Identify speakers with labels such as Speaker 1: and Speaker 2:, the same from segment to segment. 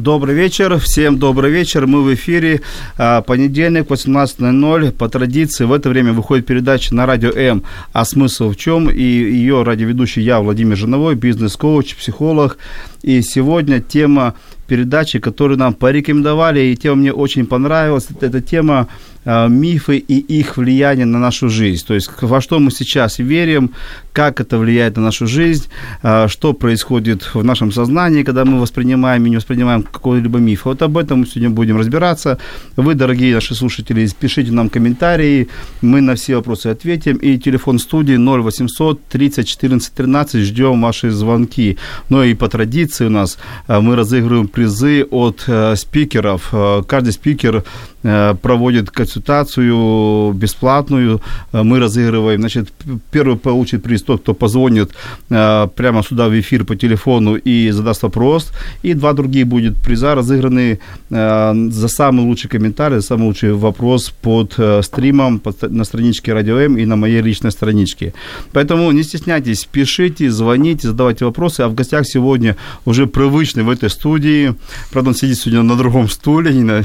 Speaker 1: Добрый вечер, всем добрый вечер. Мы в эфире. А, Понедельник, 18.00. По традиции в это время выходит передача на радио М «А смысл в чем?» И ее радиоведущий я, Владимир Жиновой, бизнес-коуч, психолог. И сегодня тема передачи, которую нам порекомендовали, и тема мне очень понравилась. Это тема а, мифы и их влияние на нашу жизнь. То есть во что мы сейчас верим, как это влияет на нашу жизнь, а, что происходит в нашем сознании, когда мы воспринимаем и не воспринимаем какой-либо миф. Вот об этом мы сегодня будем разбираться. Вы, дорогие наши слушатели, пишите нам комментарии, мы на все вопросы ответим. И телефон студии 0800 30 14 13, ждем ваши звонки. Ну и по традиции у нас а, мы разыгрываем призы от э, спикеров. Э, каждый спикер э, проводит консультацию бесплатную, мы разыгрываем. Значит, первый получит приз тот, кто позвонит прямо сюда в эфир по телефону и задаст вопрос. И два другие будут приза разыграны за самый лучший комментарий, за самый лучший вопрос под стримом на страничке Радио М и на моей личной страничке. Поэтому не стесняйтесь, пишите, звоните, задавайте вопросы. А в гостях сегодня уже привычный в этой студии Правда, он сидит сегодня на другом стуле. Не на...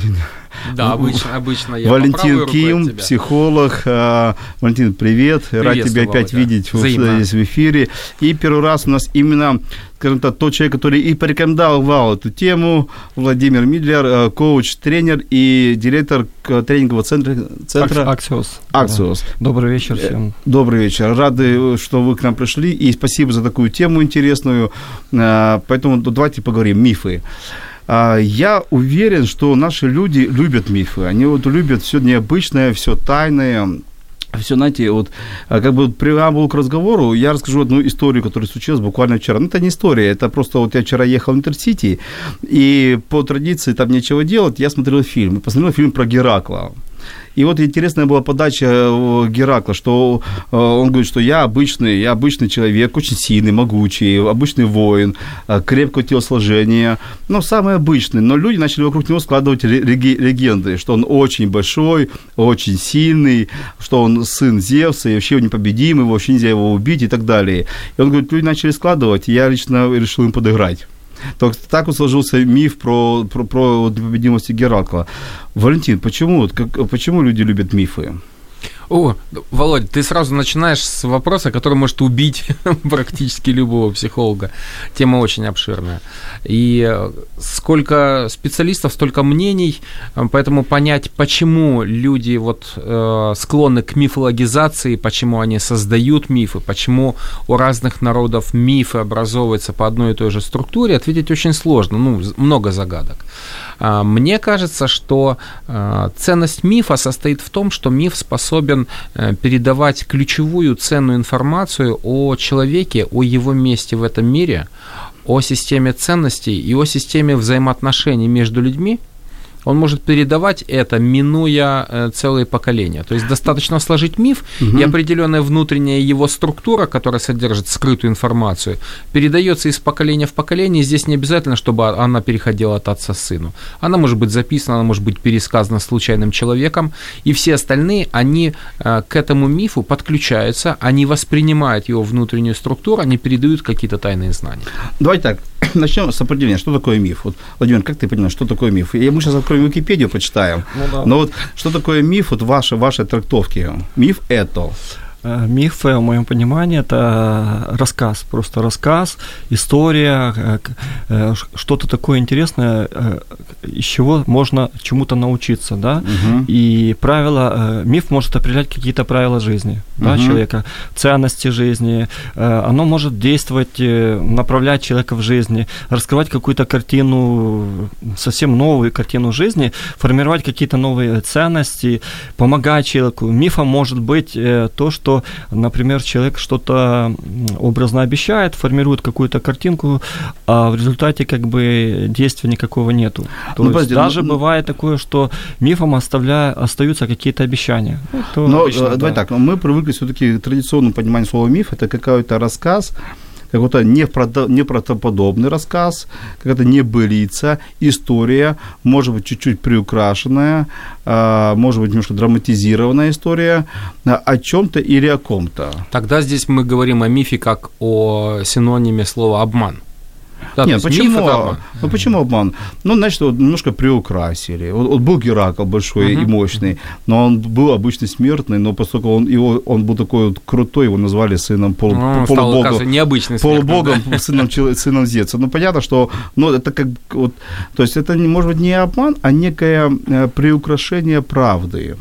Speaker 2: Да, обычно, обычно
Speaker 1: я Валентин Ким, психолог. А, Валентин, привет. Рад тебя опять Володя. видеть Взаимно. здесь в эфире. И первый раз у нас именно скажем так, тот человек, который и порекомендовал эту тему, Владимир Мидлер, э, коуч, тренер и директор тренингового центра... центра...
Speaker 3: Аксиос.
Speaker 1: Аксиос.
Speaker 3: Да. Добрый вечер всем. Э,
Speaker 1: добрый вечер. Рады, что вы к нам пришли, и спасибо за такую тему интересную. Э, поэтому давайте поговорим. Мифы. А, я уверен, что наши люди любят мифы. Они вот любят все необычное, все тайное, все, знаете, вот а, как бы преамбул к разговору, я расскажу одну историю, которая случилась буквально вчера. Ну, это не история, это просто вот я вчера ехал в Интерсити, и по традиции там нечего делать, я смотрел фильм, посмотрел фильм про Геракла. И вот интересная была подача э, Геракла, что э, он говорит, что я обычный, я обычный человек, очень сильный, могучий, обычный воин, э, крепкого телосложения, ну, самый обычный. Но люди начали вокруг него складывать легенды, что он очень большой, очень сильный, что он сын Зевса, и вообще непобедимый, вообще нельзя его убить и так далее. И он говорит, люди начали складывать, и я лично решил им подыграть. Так, так вот сложился миф про, про, про непобедимость Геракла. Валентин, почему, как, почему люди любят мифы?
Speaker 2: О, Володь, ты сразу начинаешь с вопроса, который может убить практически любого психолога. Тема очень обширная. И э, сколько специалистов, столько мнений, э, поэтому понять, почему люди вот э, склонны к мифологизации, почему они создают мифы, почему у разных народов мифы образовываются по одной и той же структуре, ответить очень сложно. Ну, много загадок. А, мне кажется, что а, ценность мифа состоит в том, что миф способен э, передавать ключевую ценную информацию о человеке, о его месте в этом мире, о системе ценностей и о системе взаимоотношений между людьми – он может передавать это, минуя э, целые поколения. То есть достаточно сложить миф, угу. и определенная внутренняя его структура, которая содержит скрытую информацию, передается из поколения в поколение. Здесь не обязательно, чтобы она переходила от отца к сыну. Она может быть записана, она может быть пересказана случайным человеком, и все остальные, они э, к этому мифу подключаются, они воспринимают его внутреннюю структуру, они передают какие-то тайные знания.
Speaker 1: Давайте так, начнем с определения, что такое миф. Вот, Владимир, как ты понимаешь, что такое миф? И мы сейчас откроем Википедию, почитаем. Ну, да. Но вот что такое миф, вот ваши, ваши трактовки? Миф – это
Speaker 3: мифы, в моем понимании, это рассказ, просто рассказ, история, э, э, что-то такое интересное, из чего можно чему-то научиться, да, угу. и правила, миф может определять какие-то правила жизни, да, угу. человека, ценности жизни, оно может действовать, направлять человека в жизни, раскрывать какую-то картину, совсем новую картину жизни, формировать какие-то новые ценности, помогать человеку. Мифом может быть то, что что, например, человек что-то образно обещает, формирует какую-то картинку, а в результате как бы действия никакого нету. То
Speaker 1: Ну,
Speaker 3: есть
Speaker 1: подожди,
Speaker 3: даже
Speaker 1: ну, ну-
Speaker 3: бывает такое, что мифом оставляя, остаются какие-то обещания. Ну, то
Speaker 1: Но
Speaker 3: обычно,
Speaker 1: э, давай
Speaker 3: да.
Speaker 1: так, мы привыкли все-таки к традиционному пониманию слова миф, это какой-то рассказ, какой-то неправдо- неправдоподобный рассказ, какая-то небылица, история, может быть, чуть-чуть приукрашенная, а, может быть, немножко драматизированная история о чем-то или о ком-то.
Speaker 2: Тогда здесь мы говорим о мифе как о синониме слова обман. Да,
Speaker 1: Нет, почему? Ну почему обман? Ну, значит, вот немножко приукрасили. Вот, вот был Геракл большой и мощный, но он был обычный смертный, но поскольку он, его, он был такой вот крутой, его назвали сыном пол,
Speaker 2: Ну, стал,
Speaker 1: полубога.
Speaker 2: оказывается, необычный
Speaker 1: полубогом,
Speaker 2: да.
Speaker 1: сыном, сыном Зевса. Ну, понятно, что ну, это как вот, то есть это может быть не обман, а некое э, приукрашение правды.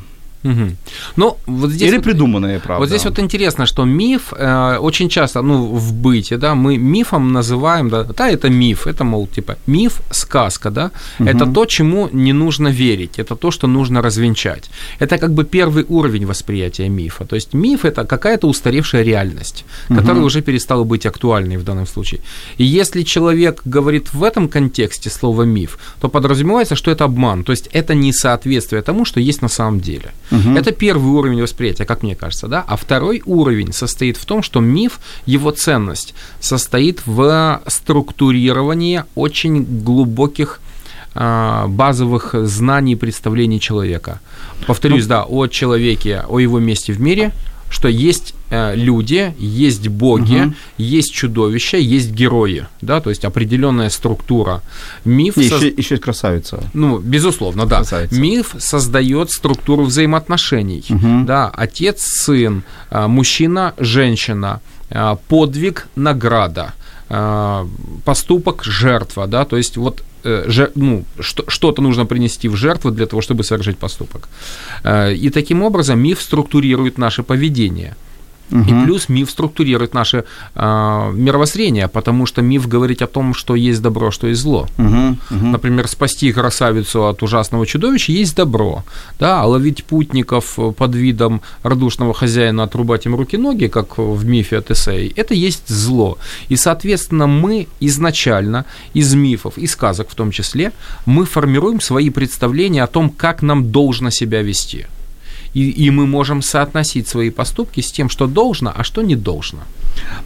Speaker 2: Мгм. Ну, вот здесь
Speaker 1: Или
Speaker 2: вот-
Speaker 1: придуманная правда.
Speaker 2: Вот здесь вот интересно, что миф э, очень часто, ну, в быте, да, мы мифом называем, да, да, это миф, это, мол, типа, миф, сказка, да, это то, чему не нужно верить, это то, что нужно развенчать. Это как бы первый уровень восприятия мифа. То есть миф – это какая-то устаревшая реальность, которая уже перестала быть актуальной в данном случае. И если человек говорит в этом контексте слово миф, то подразумевается, что это обман, то есть это несоответствие тому, что есть на самом деле. Это первый уровень восприятия, как мне кажется, да. А второй уровень состоит в том, что миф, его ценность состоит в структурировании очень глубоких а, базовых знаний и представлений человека. Повторюсь, да, о человеке, о его месте в мире, что есть э, люди, есть боги, есть чудовища, есть герои, да, то есть определенная структура. Миф
Speaker 1: И
Speaker 2: соз-
Speaker 1: еще, еще красавица.
Speaker 2: ну, безусловно, да.
Speaker 1: Красавица.
Speaker 2: Миф создает структуру взаимоотношений. Да, отец, сын, а, мужчина, женщина, а, подвиг, награда, а, поступок, жертва, да, то есть вот э, ну, что- что-то нужно принести в жертву для того, чтобы совершить поступок. Э, И таким образом миф структурирует наше поведение. И плюс миф структурирует наше а, мировоззрение, потому что миф говорит о том, что есть добро, что есть зло.
Speaker 1: Мгм, мгм.
Speaker 2: Например, спасти красавицу от ужасного чудовища есть добро, да, а ловить путников э, под видом радушного хозяина, отрубать им руки-ноги, как в мифе о Тесее, это есть зло. И, соответственно, мы изначально из мифов, и сказок в том числе, мы формируем свои представления о том, как нам должно себя вести. И, и мы можем соотносить свои поступки с тем, что должно, а что не должно.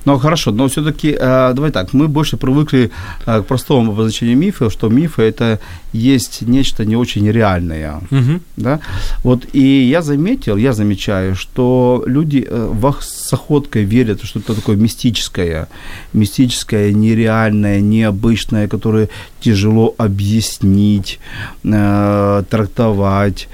Speaker 1: Ну, хорошо, но все-таки, давай так, мы больше привыкли э, к простому обозначению мифа, что мифы – это есть нечто не очень реальное.
Speaker 2: Мгм.
Speaker 1: Да? Вот, и я заметил, я замечаю, что люди э, в с охоткой верят в что-то такое мистическое, мистическое, нереальное, необычное, которое тяжело объяснить, э, трактовать.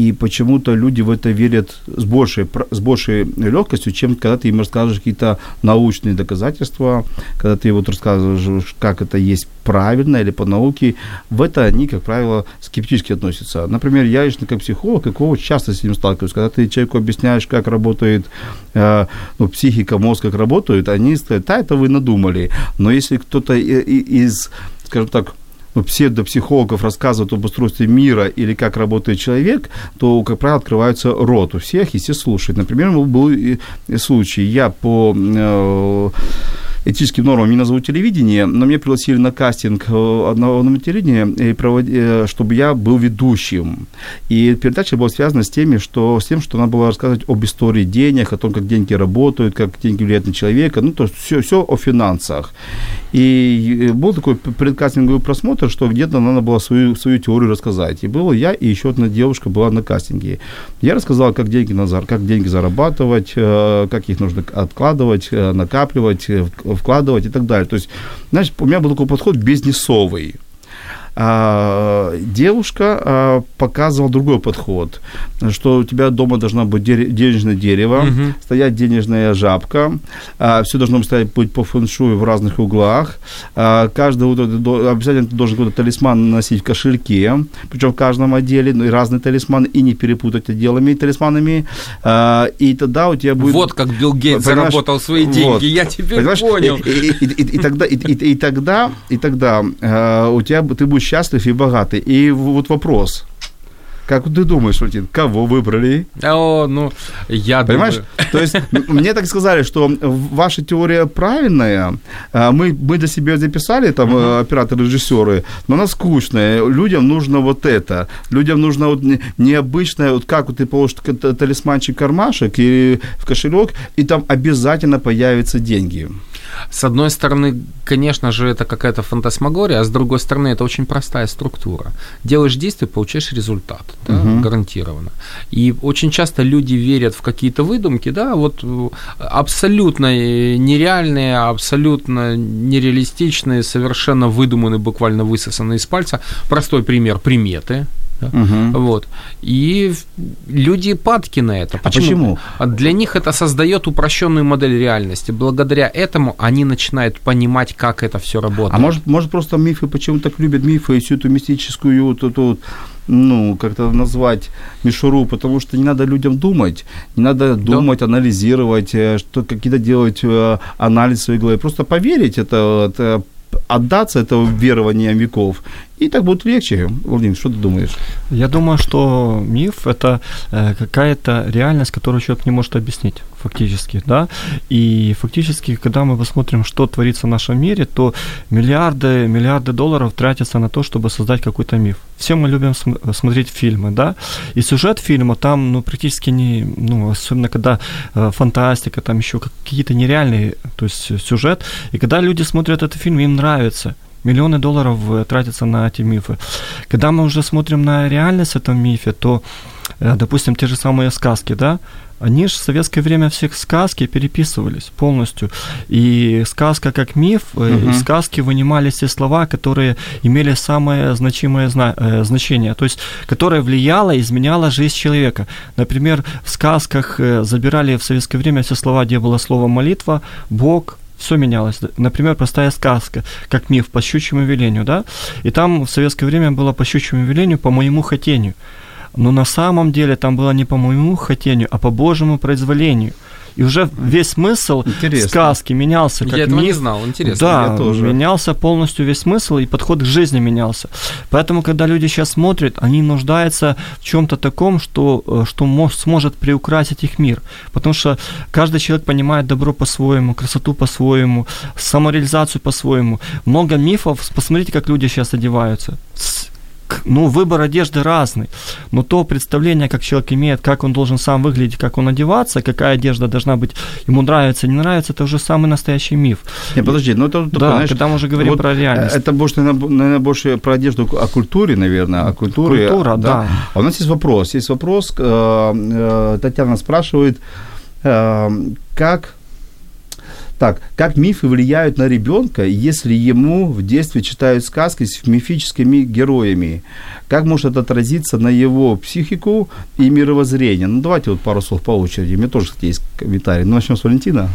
Speaker 1: И почему-то люди в это верят с большей, с большей легкостью, чем когда ты им рассказываешь какие-то научные доказательства, когда ты вот рассказываешь, как это есть правильно или по науке, в это они, как правило, скептически относятся. Например, я лично как психолог, как коуч, часто с этим сталкиваюсь. Когда ты человеку объясняешь, как работает э, ну, психика, мозг, как работают, они говорят, да, это вы надумали. Но если кто-то из, скажем так, псевдопсихологов рассказывают об устройстве мира или как работает человек, то, как правило, открывается рот у всех, и все слушают. Например, был случай, я по э, этическим нормам не назову телевидение, но меня пригласили на кастинг э, одного на телевидения, э, чтобы я был ведущим. И передача была связана с, теми, что, с тем, что надо было рассказывать об истории денег, о том, как деньги работают, как деньги влияют на человека, ну, то есть все, все о финансах. И э, был такой предкастинговый просмотр, что где-то надо было свою, свою теорию рассказать. И было я и еще одна девушка была на кастинге. Я рассказал, как деньги, на, как деньги зарабатывать, как их нужно откладывать, накапливать, вкладывать и так далее. То есть, знаешь, у меня был такой подход бизнесовый. А, девушка а, показывала другой подход, что у тебя дома должна быть денежное дерево,
Speaker 2: Мгм.
Speaker 1: стоять денежная жабка, все должно стоять быть по фэншую в разных углах, а, каждое утро обязательно ты должен какой-то талисман носить в кошельке, причем в каждом отделе, ну, и разные талисманы, и не перепутать отделами и талисманами, А, и тогда у тебя будет...
Speaker 2: Вот как Билл Гейтс заработал свои деньги,
Speaker 1: вот.
Speaker 2: я теперь понял.
Speaker 1: И, и- и- и- и тогда, и, и- и тогда, и тогда э, у тебя ты будешь счастлив и богатый. И вот вопрос. Как ты думаешь, Валентин, кого выбрали?
Speaker 2: О, ну, я
Speaker 1: Понимаешь?
Speaker 2: думаю...
Speaker 1: То есть мне так сказали, что ваша теория правильная, а мы, мы для себя записали, там, uh-huh. операторы-режиссеры, но она скучная. Людям нужно вот это. Людям нужно вот необычное, вот как вот ты положишь талисманчик кармашек или в кошелек, и там обязательно появятся деньги.
Speaker 2: С одной стороны, конечно же, это какая-то фантасмагория, а с другой стороны, это очень простая структура. Делаешь действие, получаешь результат, да, угу. гарантированно. И очень часто люди верят в какие-то выдумки, да, вот абсолютно нереальные, абсолютно нереалистичные, совершенно выдуманные, буквально высосанные из пальца. Простой пример – приметы, да? Угу. Вот. И люди падки на это.
Speaker 1: Почему? А почему?
Speaker 2: Для них это создает упрощенную модель реальности. Благодаря этому они начинают понимать, как это все работает.
Speaker 1: А может, может просто мифы, почему так любят мифы и всю эту мистическую вот эту ну, как-то назвать мишуру, потому что не надо людям думать, не надо думать, да. анализировать, э, что какие-то делать э, анализ своей головы. Просто поверить, это, это отдаться этого верованиям веков, и так будет легче. Владимир, что ты думаешь?
Speaker 3: Я думаю, что миф – это э, какая-то реальность, которую человек не может объяснить фактически, да, и фактически, когда мы посмотрим, что творится в нашем мире, то миллиарды, миллиарды долларов тратятся на то, чтобы создать какой-то миф. Все мы любим см- смотреть фильмы, да, и сюжет фильма там, ну, практически не, ну, особенно когда э, фантастика, там еще какие-то нереальные, то есть сюжет, и когда люди смотрят этот фильм, им нравится, Миллионы долларов э, тратятся на эти мифы. Когда мы уже смотрим на реальность в этом мифе, то, э, допустим, те же самые сказки, да, они же в советское время всех сказки переписывались полностью. И сказка как миф, uh-huh. из сказки вынимались все слова, которые имели самое значимое зна- значение, то есть которое влияло, изменяло жизнь человека. Например, в сказках забирали в советское время все слова, где было слово молитва, Бог, все менялось. Например, простая сказка, как миф по щучьему велению, да? И там в советское время было по щучьему велению, по моему хотению. Но на самом деле там было не по моему хотению, а по Божьему произволению – и уже весь смысл Интересно. сказки менялся. Как
Speaker 2: Я этого
Speaker 3: миф.
Speaker 2: не знал, интересно.
Speaker 3: Да,
Speaker 2: Я тоже.
Speaker 3: менялся полностью весь смысл, и подход к жизни менялся. Поэтому, когда люди сейчас смотрят, они нуждаются в чем-то таком, что, э, что сможет приукрасить их мир. Потому что каждый человек понимает добро по-своему, красоту по-своему, самореализацию по-своему. Много мифов, посмотрите, как люди сейчас одеваются ну, выбор одежды разный, но то представление, как человек имеет, как он должен сам выглядеть, как он одеваться, какая одежда должна быть, ему нравится, не нравится, это уже самый настоящий миф.
Speaker 1: Не, подожди, ну это,
Speaker 3: да, знаешь, когда мы уже говорим вот про реальность.
Speaker 1: Это больше, наверное, больше про одежду о культуре, наверное, о культуре.
Speaker 3: Культура, да. да.
Speaker 1: А у нас есть вопрос, есть вопрос, э, э, Татьяна спрашивает, э, как так, как мифы влияют на ребенка, если ему в детстве читают сказки с мифическими героями? Как может это отразиться на его психику и мировоззрение? Ну, давайте вот пару слов по очереди. У меня тоже, есть комментарий. Ну, начнем с Валентина.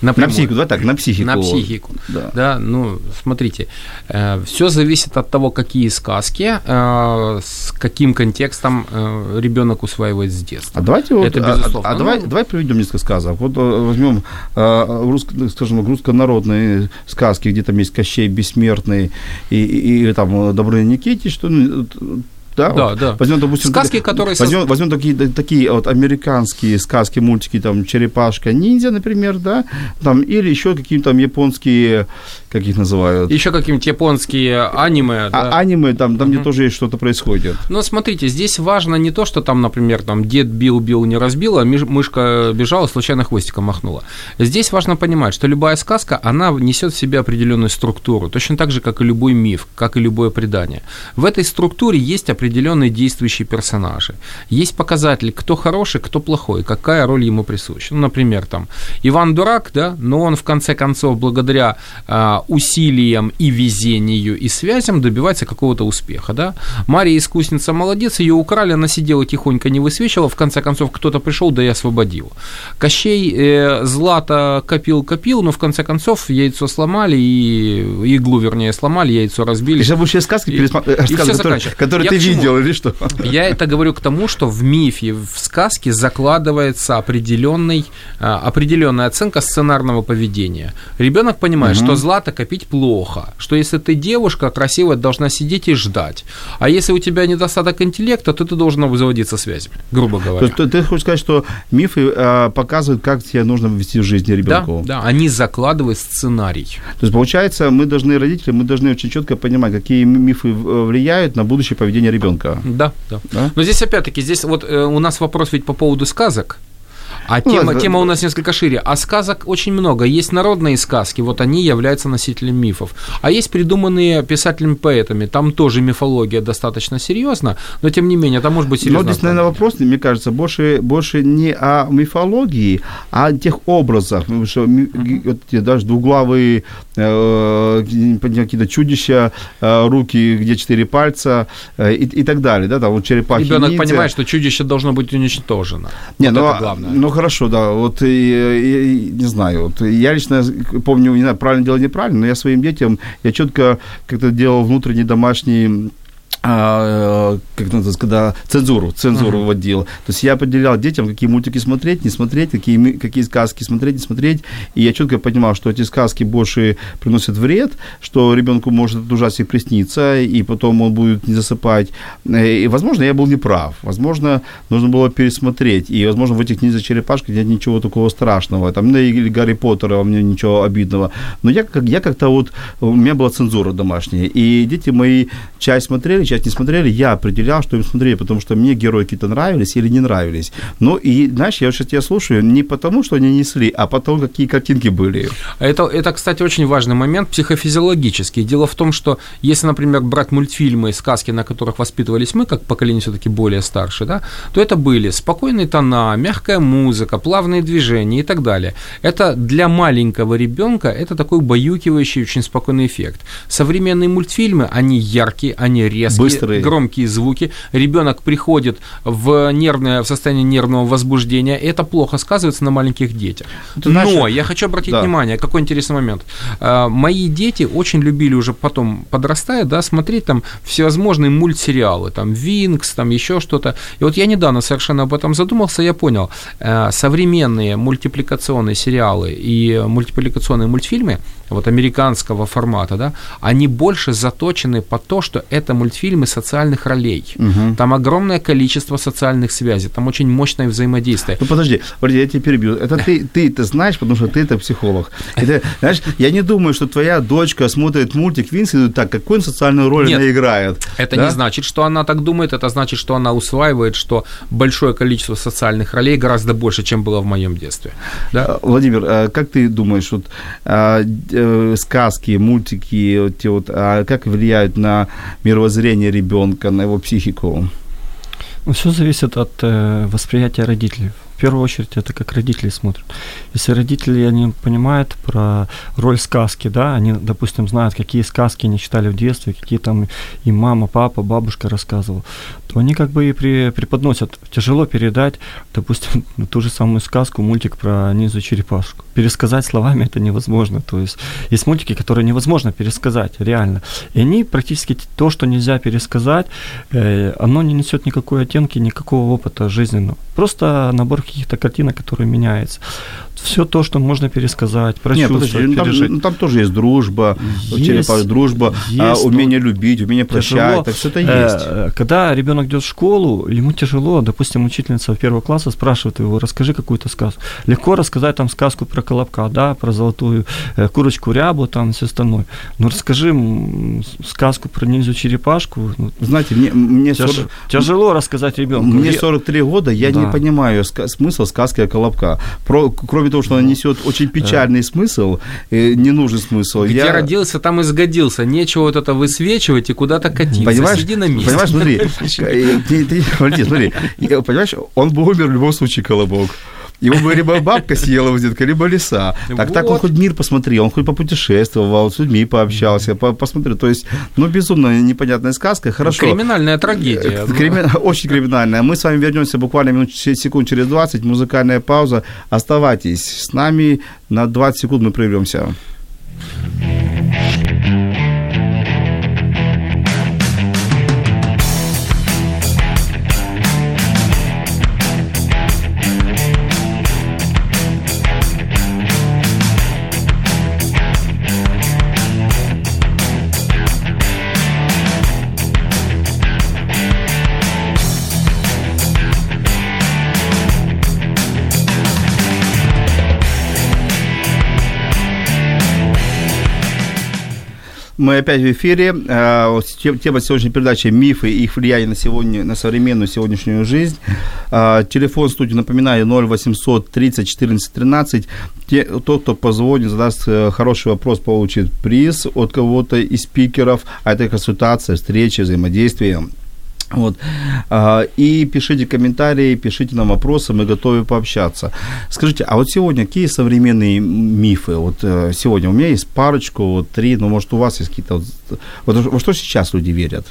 Speaker 2: Напрямую.
Speaker 1: На психику, давай так, на психику.
Speaker 2: На психику, да. да ну, смотрите, э, все зависит от того, какие сказки, э, с каким контекстом э, ребенок усваивает с детства.
Speaker 1: А давайте вот, Это а, безусловно. А, а, давай, ну, давай приведем несколько сказок. Вот возьмем, русско, скажем, руссконародные сказки, где там есть Кощей Бессмертный и, и, и там Добрыня Никитич, что ну,
Speaker 2: да? Да, вот. да.
Speaker 1: Возьмем, допустим,
Speaker 2: сказки, которые...
Speaker 1: Возьмем, возьмем такие, такие вот американские сказки, мультики, там, Черепашка-ниндзя, например, да, там, или еще какие-то там японские, как их называют?
Speaker 2: Еще какие-нибудь японские аниме,
Speaker 1: а, да? Аниме, там, там угу. где тоже есть что-то происходит.
Speaker 2: Но смотрите, здесь важно не то, что там, например, там, дед бил-бил, не разбил, а мышка бежала, случайно хвостиком махнула. Здесь важно понимать, что любая сказка, она несет в себе определенную структуру, точно так же, как и любой миф, как и любое предание. В этой структуре есть определенные действующие персонажи. Есть показатели, кто хороший, кто плохой, какая роль ему присуща. Ну, например, там, Иван дурак, да, но он в конце концов, благодаря э, усилиям и везению и связям добивается какого-то успеха, да. Мария искусница молодец, ее украли, она сидела тихонько, не высвечивала, в конце концов кто-то пришел, да и освободил. Кощей э, злато копил-копил, но в конце концов яйцо сломали, и иглу, вернее, сломали, яйцо разбили.
Speaker 1: Будешь сказки
Speaker 2: и, пересма... и
Speaker 1: которые, которые ты видел или что?
Speaker 2: Я это говорю к тому, что в мифе, в сказке закладывается определенный, а, определенная оценка сценарного поведения. Ребенок понимает, угу. что злато копить плохо, что если ты девушка красивая, должна сидеть и ждать. А если у тебя недостаток интеллекта, то ты должен заводиться связями, грубо говоря.
Speaker 1: То есть ты хочешь сказать, что мифы э, показывают, как тебе нужно вести в жизни ребенку?
Speaker 2: Да, да, они закладывают сценарий.
Speaker 1: То есть, получается, мы должны, родители, мы должны очень четко понимать, какие мифы влияют на будущее поведение ребенка.
Speaker 2: Да, да. да? Но здесь опять-таки, здесь вот э, у нас вопрос ведь по поводу сказок. А ну, тема, тема у нас несколько шире. А сказок очень много. Есть народные сказки, вот они являются носителем мифов. А есть придуманные писателями-поэтами. Там тоже мифология достаточно серьезна, но тем не менее, там может быть серьезно.
Speaker 1: Но здесь, наверное, вопрос, мне кажется, больше, больше не о мифологии, а о тех образах. Потому что вот, даже двуглавые э, какие-то чудища, э, руки, где четыре пальца э, и, и так далее. Да, там вот черепахи
Speaker 2: Ребенок понимает, что чудище должно быть уничтожено.
Speaker 1: Не, вот ну, это главное. Ну, хорошо, да. Вот и, и, не знаю, вот я лично помню, не знаю, правильно делать неправильно, но я своим детям, я четко как-то делал внутренний домашний а, как называется, когда цензуру, цензуру uh-huh. вводил. То есть я определял детям, какие мультики смотреть, не смотреть, какие, какие сказки смотреть, не смотреть. И я четко понимал, что эти сказки больше приносят вред, что ребенку может от ужастик присниться, и потом он будет не засыпать. И, возможно, я был неправ. Возможно, нужно было пересмотреть. И, возможно, в этих ниндзя черепашках нет ничего такого страшного. Там, или Гарри Поттера, у меня ничего обидного. Но я, я как-то вот, у меня была цензура домашняя. И дети мои часть смотрели, часть не смотрели, я определял, что им смотрели, потому что мне герои какие-то нравились или не нравились. Ну и, знаешь, я сейчас тебя слушаю не потому, что они несли, а потому, какие картинки были.
Speaker 2: Это, это, кстати, очень важный момент психофизиологический. Дело в том, что если, например, брать мультфильмы, сказки, на которых воспитывались мы, как поколение все-таки более старше, да, то это были спокойные тона, мягкая музыка, плавные движения и так далее. Это для маленького ребенка это такой убаюкивающий, очень спокойный эффект. Современные мультфильмы, они яркие, они резкие, Быстрые. громкие звуки. Ребенок приходит в нервное, в состояние нервного возбуждения, и это плохо сказывается на маленьких детях. Это Но значит... я хочу обратить да. внимание, какой интересный момент. А, мои дети очень любили уже потом, подрастая, да, смотреть там всевозможные мультсериалы, там Винкс, там еще что-то. И вот я недавно совершенно об этом задумался, я понял, а, современные мультипликационные сериалы и мультипликационные мультфильмы, вот американского формата, да, они больше заточены по то, что это мультфильмы социальных ролей. Угу. Там огромное количество социальных связей, там очень мощное взаимодействие.
Speaker 1: Ну подожди, подожди, я тебя перебью. Это ты, ты это знаешь, потому что ты это психолог. Это, знаешь, я не думаю, что твоя дочка смотрит мультик Винс и думает, так, какую социальную роль
Speaker 2: Нет,
Speaker 1: она играет.
Speaker 2: Это да? не значит, что она так думает, это значит, что она усваивает, что большое количество социальных ролей гораздо больше, чем было в моем детстве.
Speaker 1: Да? А, Владимир, а как ты думаешь, вот э, сказки, мультики, вот, вот, а как влияют на мировоззрение ребенка, на его психику?
Speaker 3: Ну, все зависит от э, восприятия родителей первую очередь это как родители смотрят. Если родители они понимают про роль сказки, да, они, допустим, знают, какие сказки они читали в детстве, какие там и мама, папа, бабушка рассказывал, то они как бы и при, преподносят. Тяжело передать, допустим, ту же самую сказку, мультик про Низу Черепашку. Пересказать словами это невозможно. То есть есть мультики, которые невозможно пересказать, реально. И они практически то, что нельзя пересказать, э, оно не несет никакой оттенки, никакого опыта жизненного. Просто набор каких-то картинок, которые меняются. Все то, что можно пересказать, прочувствовать,
Speaker 1: Нет, подожди, там, ну, там тоже есть дружба, есть, черепах, дружба, есть, а, умение любить, умение прощать, так все это э, есть.
Speaker 3: Когда ребенок идет в школу, ему тяжело, допустим, учительница первого класса спрашивает его, расскажи какую-то сказку. Легко рассказать там сказку про колобка, да, про золотую э, курочку рябу, там все остальное. Но расскажи сказку про ниндзю черепашку. Ну,
Speaker 1: Знаете, мне, мне
Speaker 3: тяж, 40, тяжело рассказать ребенку.
Speaker 1: Мне 43 года, я да. не понимаю смысл сказки о колобка. Про, кроме того, что она несет очень печальный смысл, э, ненужный смысл.
Speaker 2: Где я родился, там и сгодился. Нечего вот это высвечивать и куда-то катиться.
Speaker 1: Понимаешь,
Speaker 2: Сиди на месте.
Speaker 1: Понимаешь, смотри, э, ты, ты, смотри, смотри, понимаешь, он бы умер в любом случае, колобок. Его бы либо бабка съела в либо лиса. Так, вот. так он хоть мир посмотрел, он хоть попутешествовал, с людьми пообщался, по посмотрел. То есть, ну, безумно непонятная сказка, хорошо.
Speaker 2: Криминальная трагедия.
Speaker 1: Э, Крими... Очень криминальная. Мы с вами вернемся буквально минут секунд через 20, музыкальная пауза. Оставайтесь с нами, на 20 секунд мы прервемся. Мы опять в эфире. А, Тема сегодняшней передачи «Мифы и их влияние на, сегодня, на современную сегодняшнюю жизнь». А, Телефон студии, напоминаю, 0800 30 14 13. Те, тот, кто позвонит, задаст э, хороший вопрос, получит приз от кого-то из спикеров. А это консультация, встреча, взаимодействие. Вот. А, И пишите комментарии, пишите нам вопросы, мы готовы пообщаться. Скажите, а вот сегодня какие современные мифы? Вот э, сегодня у меня есть парочку, вот три, но может у вас есть какие-то... Вот, вот во что сейчас люди верят?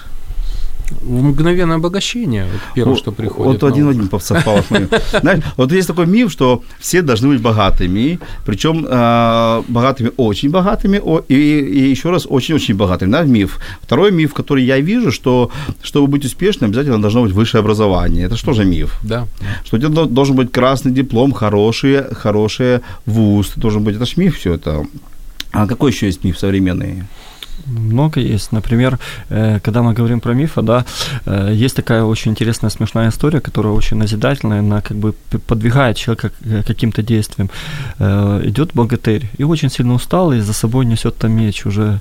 Speaker 2: В мгновенное обогащение, вот первое,
Speaker 1: Вот-
Speaker 2: что приходит.
Speaker 1: Вот один в один совпало с моим. Знаешь, вот есть такой миф, что все должны быть богатыми, причем э, богатыми, очень богатыми, о- и, и еще раз, очень-очень богатыми, да, миф. Второй миф, который я вижу, что чтобы быть успешным, обязательно должно быть высшее образование. Это что же миф?
Speaker 2: Да.
Speaker 1: Что у тебя дол- должен быть красный диплом, хороший, хороший вуз, должен быть, это ж миф все это. А какой еще есть миф современный?
Speaker 3: Много есть. Например, э, когда мы говорим про мифы, да, э, есть такая очень интересная, смешная история, которая очень назидательная, она как бы подвигает человека к э, каким-то действиям. Идет богатырь и очень сильно устал, и за собой несет там меч уже.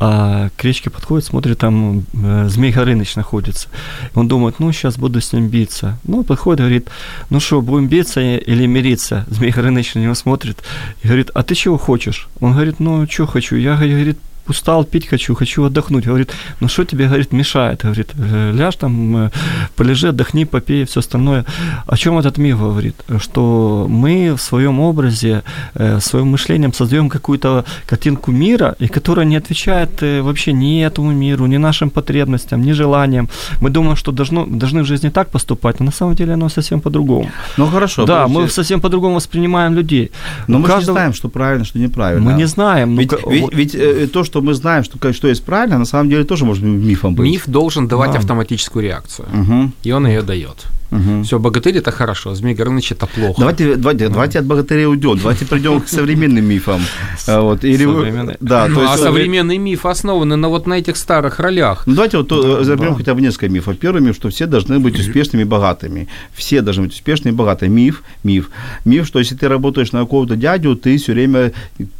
Speaker 3: А к речке подходит, смотрит, там Змей Горыныч находится. Он думает, ну, сейчас буду с ним биться. Ну, подходит, говорит, ну что, будем биться или мириться? Змей Горыныч на него смотрит и говорит, а ты чего хочешь? Он говорит, ну, что хочу? Я, говорит, устал, пить хочу, хочу отдохнуть. Говорит, ну что тебе, говорит, мешает? Говорит, «Э, ляжь там, э, полежи, отдохни, попей, все остальное. О чем этот миф говорит? Что мы в своем образе, э, своим мышлением создаем какую-то картинку мира, и которая не отвечает вообще ни этому миру, ни нашим потребностям, ни желаниям. Мы думаем, что должно, должны в жизни так поступать, но на самом деле оно совсем по-другому.
Speaker 1: Ну хорошо.
Speaker 3: да,
Speaker 1: подожди.
Speaker 3: мы совсем по-другому воспринимаем людей.
Speaker 1: Но
Speaker 3: У
Speaker 1: мы же не
Speaker 3: каждого-
Speaker 1: знаем, что правильно, что неправильно.
Speaker 3: Мы не знаем. ну,
Speaker 1: Ведь,
Speaker 3: ка-
Speaker 1: ведь, ведь, э, то, что мы знаем, что, что есть правильно, на самом деле тоже может быть мифом быть.
Speaker 2: Миф должен давать
Speaker 3: Да.
Speaker 2: автоматическую реакцию.
Speaker 1: Мгм,
Speaker 2: И он ее дает.
Speaker 1: Мгм.
Speaker 2: Все, богатырь это хорошо, Змей Горыныч это плохо.
Speaker 1: Давайте, давайте, давайте от богатырей уйдем. Давайте придем к современным мифам. А, Вот, или,
Speaker 3: Современные.
Speaker 1: да,
Speaker 2: Ну,
Speaker 1: то
Speaker 2: а
Speaker 1: есть,
Speaker 2: современные мифы основаны на вот на этих старых ролях.
Speaker 1: Ну, давайте вот э, заберем
Speaker 3: Да.
Speaker 1: хотя бы несколько мифов. Первый миф, что все должны быть успешными и богатыми. Все должны быть успешными и богатыми. Миф, миф. Миф, что если ты работаешь на какого-то дядю, ты все время...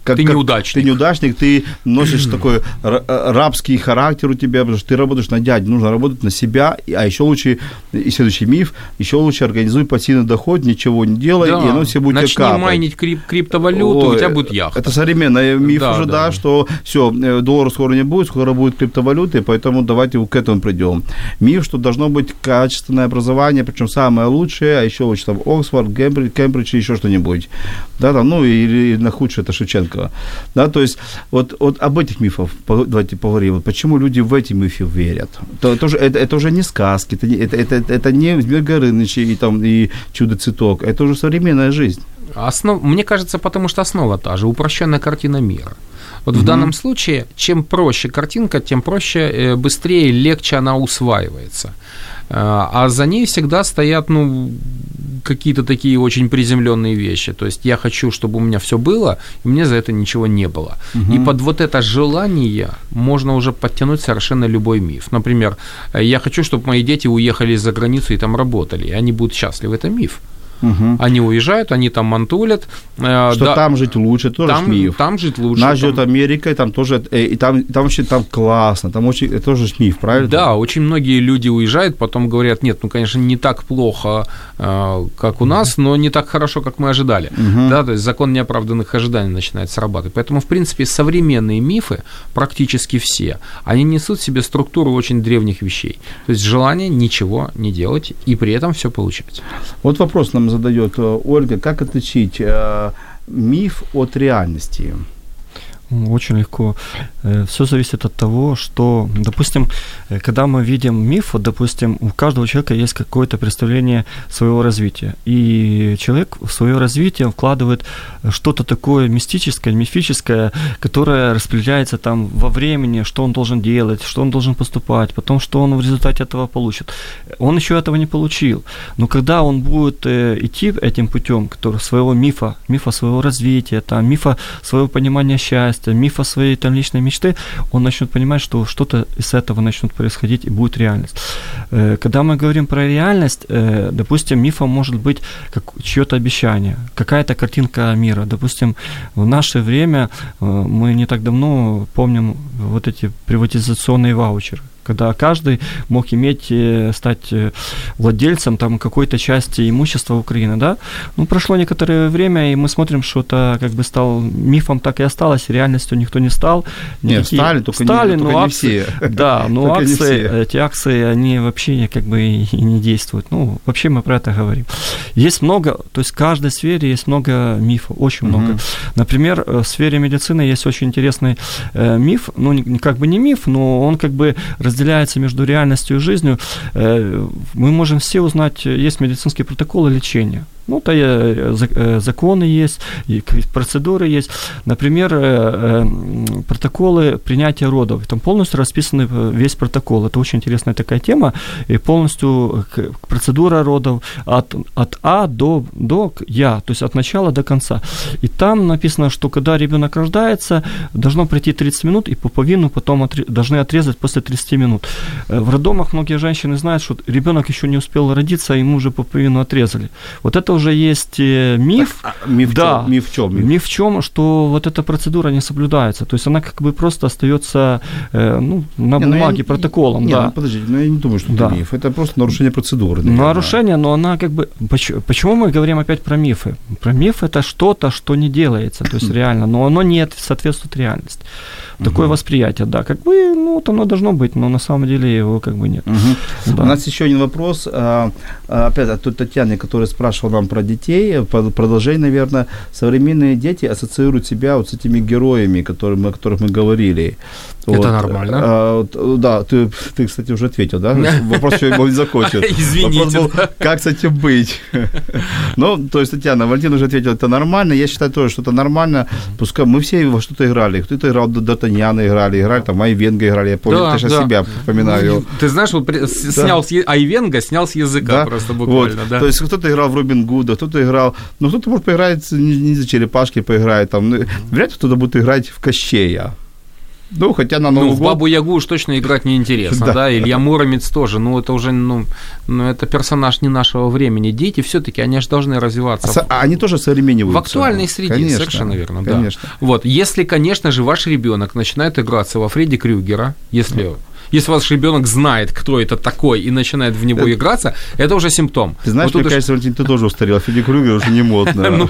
Speaker 1: Как,
Speaker 2: Ты
Speaker 1: как-
Speaker 2: неудачник.
Speaker 1: Ты неудачник, ты носишь такой ра- э, рабский характер у тебя, потому что ты работаешь на дядю. Нужно работать на себя. А еще лучше, и следующий миф, еще лучше организуй пассивный доход, ничего не делай,
Speaker 2: Да.
Speaker 1: и оно все будет
Speaker 2: Начни
Speaker 1: капать.
Speaker 2: майнить крип- криптовалюту, у
Speaker 1: Ой,
Speaker 2: тебя будет яхта.
Speaker 1: Это современный миф
Speaker 2: Да,
Speaker 1: уже, да,
Speaker 2: да.
Speaker 1: что все, доллара скоро не будет, скоро будет криптовалюты, поэтому давайте к этому придем. Миф, что должно быть качественное образование, причем самое лучшее, а еще лучше там Оксфорд, Кембридж, Кембридж и еще что-нибудь. Да, там, ну, или на худшее это Шевченко. Да, то есть вот, вот об этих мифах давайте поговорим. Вот почему люди в эти мифы верят? То, тоже, это, это уже не сказки, это, это, это, это не Змей Горыныч и, там, и Чудо-цветок, это уже современная жизнь.
Speaker 2: Основ... Мне кажется, потому что основа та же, упрощенная картина мира. Вот в данном случае, чем проще картинка, тем проще, э, быстрее, легче она усваивается. А а за ней всегда стоят, ну, какие-то такие очень приземленные вещи. То есть я хочу, чтобы у меня все было, и мне за это ничего не было. И под вот это желание можно уже подтянуть совершенно любой миф. Например, я хочу, чтобы мои дети уехали за границу и там работали, и они будут счастливы. Это миф.
Speaker 1: Мгм.
Speaker 2: Они уезжают, они там мантулят. э,
Speaker 1: Что
Speaker 2: да,
Speaker 1: там жить лучше, тоже
Speaker 2: там,
Speaker 1: миф.
Speaker 2: там жить лучше.
Speaker 1: Нас
Speaker 2: там-
Speaker 1: ждет Америка, и там тоже, э, и там, и там вообще там классно, там очень, это тоже миф, правильно?
Speaker 2: Да, очень многие люди уезжают, потом говорят, нет, ну, конечно, не так плохо, э, как у нас, но не так хорошо, как мы ожидали. Да, то есть закон неоправданных ожиданий начинает срабатывать. Поэтому, в принципе, современные мифы, практически все, они несут в себе структуру очень древних вещей. То есть желание ничего не делать и при этом все получать.
Speaker 1: Вот вопрос нам задает э, Ольга, как отличить э, миф от реальности?
Speaker 3: Очень легко. Все зависит от того, что, допустим, э, когда мы видим миф, вот, допустим, у каждого человека есть какое-то представление своего развития. И человек в свое развитие вкладывает что-то такое мистическое, мифическое, которое распределяется там во времени, что он должен делать, что он должен поступать, потом что он в результате этого получит. Он еще этого не получил. Но когда он будет э, идти этим путем, который своего мифа, мифа своего развития, там, мифа своего понимания счастья, реальность, мифа своей там личной мечты, он начнет понимать, что что-то из этого начнет происходить и будет реальность. Э, когда мы говорим про реальность, э, допустим, мифом может быть как чье-то обещание, какая-то картинка мира. Допустим, в наше время э, мы не так давно помним вот эти приватизационные ваучеры когда каждый мог иметь, э, стать э, владельцем там какой-то части имущества Украины, да. Ну, прошло некоторое время, и мы смотрим, что это как бы стал мифом так и осталось, реальностью никто не стал.
Speaker 1: Никакие... Нет, стали, только,
Speaker 3: стали,
Speaker 1: не,
Speaker 3: но
Speaker 1: только
Speaker 3: акции,
Speaker 1: не все.
Speaker 3: Да, но акции, эти акции, они вообще как бы и не действуют. Ну, вообще мы про это говорим. Есть много, то есть в каждой сфере есть много мифов, очень много. Угу. Например, э, в сфере медицины есть очень интересный миф, ну, как бы не миф, но он как бы разделяется между реальностью и жизнью. Э, мы можем все узнать, есть медицинские протоколы лечения. Ну, то э, э, законы есть, и процедуры есть. Например, протоколы принятия родов. Там полностью расписан весь протокол. Это очень интересная такая тема. И полностью процедура родов от, от А до, до Я, то есть от начала до конца. И там написано, что когда ребенок рождается, должно пройти 30 минут, и пуповину потом отре- должны отрезать после 30 минут. В роддомах многие женщины знают, что ребенок еще не успел родиться, а ему уже пуповину отрезали. Вот это уже есть э, миф.
Speaker 1: Так, а миф, да, в миф в чем?
Speaker 3: Миф? миф в чем, что вот эта процедура не соблюдается. То есть она как бы просто остается э, ну, на не, ну бумаге, я, протоколом.
Speaker 1: Не,
Speaker 3: да.
Speaker 1: ну, подождите, ну я не думаю, что
Speaker 3: да.
Speaker 1: это миф. Это просто нарушение процедуры.
Speaker 3: Наверное. Нарушение, но она как бы... Почему мы говорим опять про мифы? Про миф это что-то, что не делается, то есть реально, но оно не соответствует реальности. Такое угу. восприятие, да. Как бы, ну, вот оно должно быть, но на самом деле его как бы нет.
Speaker 1: Угу. Да. У нас еще один вопрос. А, а, опять от Татьяны, которая спрашивала нам про детей. Продолжение, наверное. Современные дети ассоциируют себя вот с этими героями, которые, о которых мы говорили.
Speaker 2: Это вот. нормально.
Speaker 1: А, да, ты, ты, кстати, уже ответил, да? Вопрос еще был не закончен.
Speaker 2: Извините. Вопрос был,
Speaker 1: как с этим быть? ну, то есть, Татьяна, Валентин уже ответил, это нормально. Я считаю тоже, что это нормально. Пускай мы все во что-то играли. Кто-то играл Д'Артаньяна играли, играли, там Айвенга играли. Я помню, да, ты да. себя вспоминаю.
Speaker 2: Ты знаешь, вот да. снял с Айвенга, снял с языка да? просто буквально, вот.
Speaker 1: да. То есть кто-то играл в Робин Гуда, кто-то играл, ну кто-то может поиграть, не, за черепашки поиграет, там, ну, вряд ли кто-то будет играть в Кощея. Ну, хотя на Новый
Speaker 2: ну,
Speaker 1: год...
Speaker 2: в Бабу Ягу уж точно играть неинтересно, да. да, Илья Муромец тоже, ну, это уже, ну, ну, это персонаж не нашего времени. Дети все таки они же должны развиваться.
Speaker 1: А, они тоже современниваются.
Speaker 2: В актуальной среде, конечно, совершенно верно, конечно. да. Вот, если, конечно же, ваш ребенок начинает играться во Фредди Крюгера, если если ваш ребенок знает, кто это такой, и начинает в него это... играться, это уже симптом.
Speaker 1: Ты знаешь, вот мне кажется, Валентин, ты тоже устарел. Федя Крюгер уже не модно. Ну.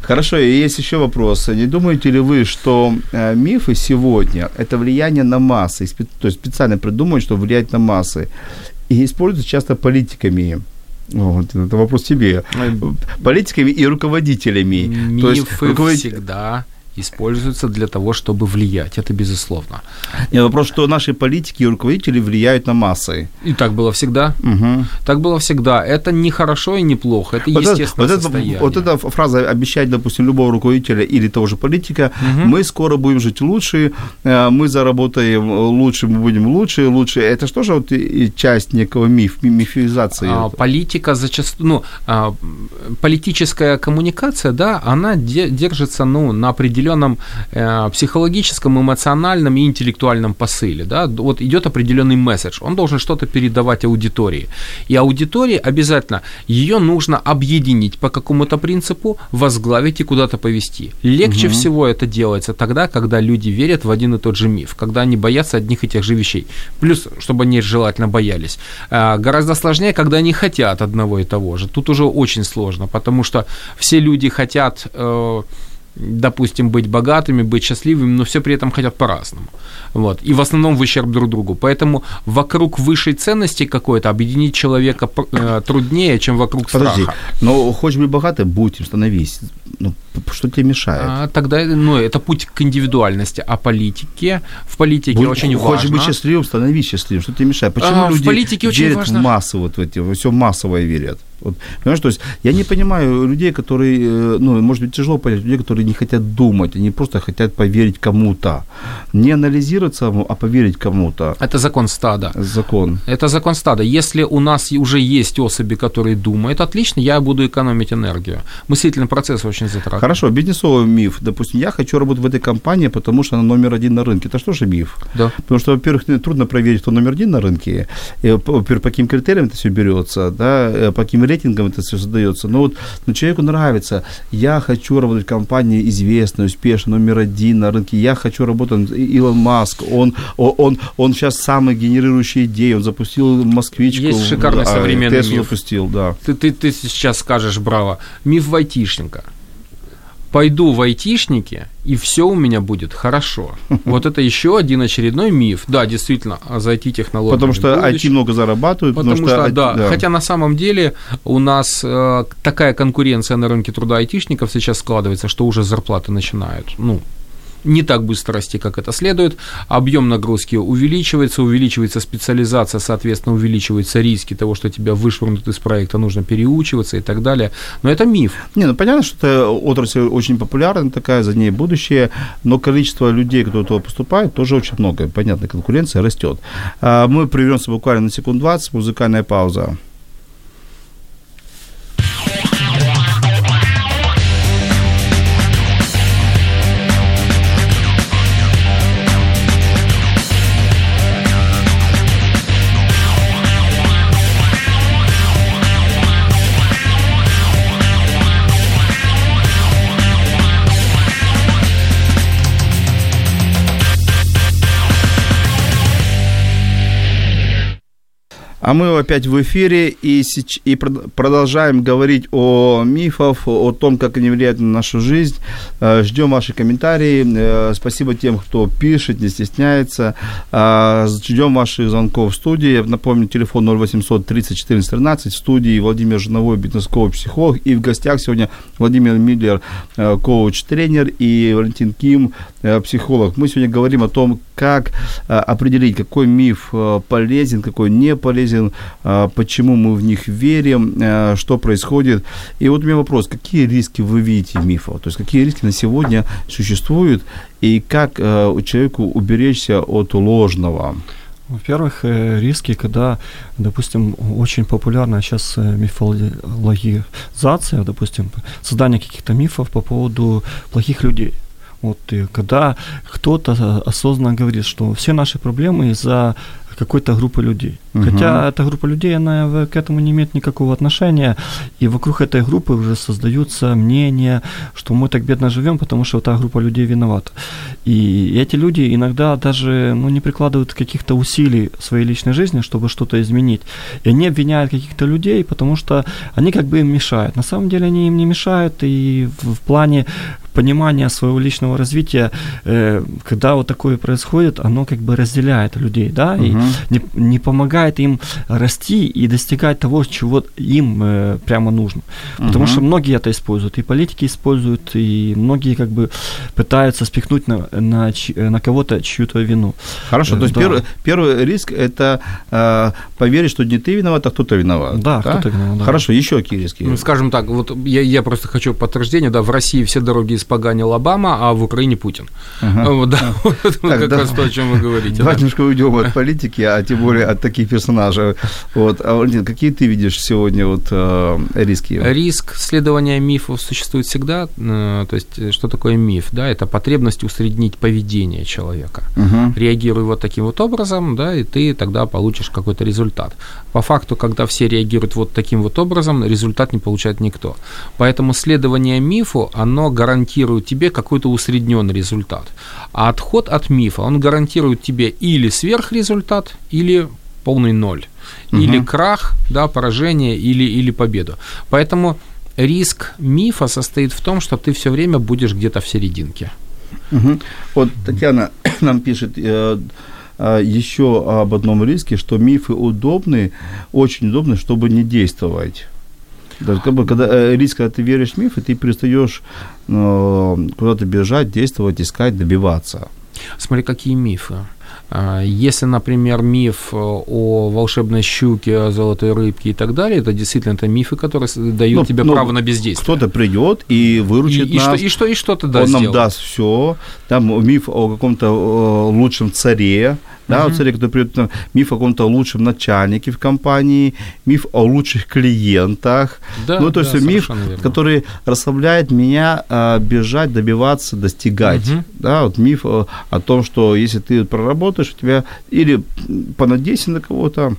Speaker 1: Хорошо, и есть еще вопрос. Не думаете ли вы, что э, мифы сегодня – это влияние на массы, то есть специально придумывают, что влиять на массы, и используются часто политиками, вот, это вопрос тебе. Политиками и руководителями.
Speaker 2: Мифы то есть, руководитель... всегда используются для того, чтобы влиять. Это безусловно.
Speaker 1: Нет, вопрос, что наши политики и руководители влияют на массы.
Speaker 2: И так было всегда. Угу. Так было всегда. Это не хорошо и не плохо. Это вот естественное
Speaker 1: это,
Speaker 2: состояние.
Speaker 1: Вот, вот эта фраза обещать, допустим, любого руководителя или того же политика, угу. мы скоро будем жить лучше, э, мы заработаем лучше, мы будем лучше, лучше. Это что же вот часть некого миф, мифизации? А,
Speaker 2: политика зачастую, ну, а, политическая коммуникация, да, она держится, ну, на определенном определенном э, психологическом, эмоциональном и интеллектуальном посыле. Да? Вот идет определенный месседж, он должен что-то передавать аудитории. И аудитории обязательно, ее нужно объединить по какому-то принципу, возглавить и куда-то повести. Легче угу. всего это делается тогда, когда люди верят в один и тот же миф, когда они боятся одних и тех же вещей. Плюс, чтобы они желательно боялись. Э, гораздо сложнее, когда они хотят одного и того же. Тут уже очень сложно, потому что все люди хотят... Э, допустим, быть богатыми, быть счастливыми, но все при этом хотят по-разному. Вот. И в основном в ущерб друг другу. Поэтому вокруг высшей ценности какой-то объединить человека э, труднее, чем вокруг
Speaker 1: Подожди,
Speaker 2: страха.
Speaker 1: но хочешь быть богатым, будь им, становись. Ну, что тебе мешает?
Speaker 2: А, тогда ну, это путь к индивидуальности. А политике, в политике будь, очень
Speaker 1: хочешь важно... Хочешь быть счастливым, становись счастливым. Что тебе мешает? Почему а, люди в политике очень верят важно... в массу, вот в эти, во все массовое верят? Вот, понимаешь, то есть я не понимаю людей, которые, э, ну, может быть, тяжело понять, людей, которые не хотят думать, они просто хотят поверить кому-то. Не анализировать самому, а поверить кому-то.
Speaker 2: Это закон стада.
Speaker 1: Закон.
Speaker 2: Это закон стада. Если у нас уже есть особи, которые думают, отлично, я буду экономить энергию. Мыслительный процесс очень затрагивает.
Speaker 1: Хорошо, бизнесовый миф. Допустим, я хочу работать в этой компании, потому что она номер один на рынке. Это что же миф?
Speaker 2: Да.
Speaker 1: Потому что, во-первых, трудно проверить, кто номер один на рынке. Во-первых, по каким критериям это все берется, да, э, по каким рейтингам это все создается. Но вот ну, человеку нравится, я хочу работать в компании известной, успешной, номер один на рынке, я хочу работать, Илон Маск, он, он, он, он сейчас самый генерирующий идеи, он запустил москвичку.
Speaker 2: Есть шикарный
Speaker 1: а,
Speaker 2: современный
Speaker 1: Теслу
Speaker 2: миф.
Speaker 1: запустил, да.
Speaker 2: Ты, ты, ты сейчас скажешь, браво, миф вайтишника. Пойду в айтишники, и все у меня будет хорошо. Вот это еще один очередной миф. Да, действительно, а за IT-технологиями.
Speaker 1: Потому что
Speaker 2: будущее.
Speaker 1: IT много зарабатывают.
Speaker 2: Потому, что,
Speaker 1: IT
Speaker 2: да, хотя на самом деле у нас э, такая конкуренция на рынке труда айтишников сейчас складывается, что уже зарплаты начинают, ну, не так быстро расти, как это следует. Объем нагрузки увеличивается, увеличивается специализация, соответственно, увеличиваются риски того, что тебя вышвырнут из проекта, нужно переучиваться и так далее. Но это миф.
Speaker 1: Не, ну понятно, что это отрасль очень популярная такая, за ней будущее, но количество людей, которые туда поступают, тоже очень много. Понятно, конкуренция растет. А, Мы прервемся буквально на секунд 20, музыкальная пауза. А мы опять в эфире и, сеч- и прод- продолжаем говорить о мифах, о том, как они влияют на нашу жизнь. Э, Ждем ваши комментарии. Э, Спасибо тем, кто пишет, не стесняется. Э, Ждем ваших звонков в студии. Напомню, телефон 0800 30 14 13. В студии Владимир Жиновой, бизнес-коуч, психолог. И в гостях сегодня Владимир Миллер, коуч-тренер, и Валентин Ким, психолог. Мы сегодня говорим о том, как определить, какой миф полезен, какой не полезен, э, почему мы в них верим, э, что происходит. И вот у меня вопрос, какие риски вы видите в мифах? То есть какие риски на сегодня существуют и как э, человеку уберечься от ложного?
Speaker 3: Во-первых, э, риски, когда, допустим, очень популярна сейчас э, мифологизация, допустим, создание каких-то мифов по поводу плохих людей. Вот и когда кто-то э, осознанно говорит, что все наши проблемы из-за какой-то группы людей.
Speaker 1: Мгм.
Speaker 3: Хотя эта группа людей, она к этому не имеет никакого отношения, и вокруг этой группы уже создаются мнения, что мы так бедно живем, потому что та группа людей виновата. И эти люди иногда даже ну, не прикладывают каких-то усилий в своей личной жизни, чтобы что-то изменить. И они обвиняют каких-то людей, потому что они как бы им мешают. На самом деле они им не мешают, и в плане понимания своего личного развития, э, когда вот такое происходит, оно как бы разделяет людей, да, и
Speaker 1: Мгм.
Speaker 3: не, не помогает им расти и достигать того, чего им э, прямо нужно. Потому
Speaker 1: Мгм.
Speaker 3: что многие это используют, и политики используют, и многие как бы пытаются спихнуть на, на, на кого-то чью-то вину.
Speaker 1: Хорошо, то есть
Speaker 3: Да.
Speaker 1: первый, первый риск – это э, поверить, что не ты виноват, а кто-то виноват.
Speaker 3: Да, кто-то виноват, да.
Speaker 1: Хорошо, еще какие риски?
Speaker 2: Ну, скажем так, вот я, я просто хочу подтверждения, да, в России все дороги испоганил Обама, а в Украине Путин.
Speaker 1: Ага.
Speaker 2: Вот, да, вот
Speaker 1: Так,
Speaker 2: как
Speaker 1: да.
Speaker 2: раз то, о чем вы говорите.
Speaker 1: Давай
Speaker 2: да.
Speaker 1: немножко уйдем от политики, а тем более от таких персонажей. Вот. А, Валентин, какие ты видишь сегодня вот, э, риски?
Speaker 2: Риск следования мифов существует всегда. э, То есть, э, что такое миф? Да, это потребность усреднить поведение человека.
Speaker 1: Мгм.
Speaker 2: Реагируй вот таким вот образом, да, и ты тогда получишь какой-то результат. По факту, когда все реагируют вот таким вот образом, результат не получает никто. Поэтому следование мифу, оно гарантирует тебе какой-то усредненный результат. А отход от мифа, он гарантирует тебе или сверхрезультат, или полный ноль. Или
Speaker 1: Мгм.
Speaker 2: крах, да, поражение, или, или победу. Поэтому риск мифа состоит в том, что ты все время будешь где-то в серединке.
Speaker 1: Мгм. Вот Татьяна нам пишет э, э, еще об одном риске, что мифы удобны, очень удобны, чтобы не действовать. Даже как бы, когда э, риск, когда ты веришь в мифы, ты перестаешь э, куда-то бежать, действовать, искать, добиваться.
Speaker 2: Смотри, какие мифы. А, Если, например, миф э, о волшебной щуке, о золотой рыбке и так далее, это действительно это мифы, которые дают
Speaker 1: Ну,
Speaker 2: тебе
Speaker 1: ну,
Speaker 2: право на бездействие.
Speaker 1: Кто-то придет и выручит
Speaker 2: и, и что,
Speaker 1: нас.
Speaker 2: и, что, и что ты да,
Speaker 1: он нам
Speaker 2: сделал?
Speaker 1: даст все. Там миф о каком-то э, лучшем царе, да, о царе, который придет, там, миф о каком-то лучшем начальнике в компании, миф о лучших клиентах.
Speaker 2: Да,
Speaker 1: ну, то
Speaker 2: да,
Speaker 1: есть миф,
Speaker 2: совершенно верно.
Speaker 1: который расслабляет меня а, бежать, добиваться, достигать.
Speaker 2: Мгм.
Speaker 1: Да, вот миф о, о том, что если ты проработаешь, у тебя или понадейся на кого-то,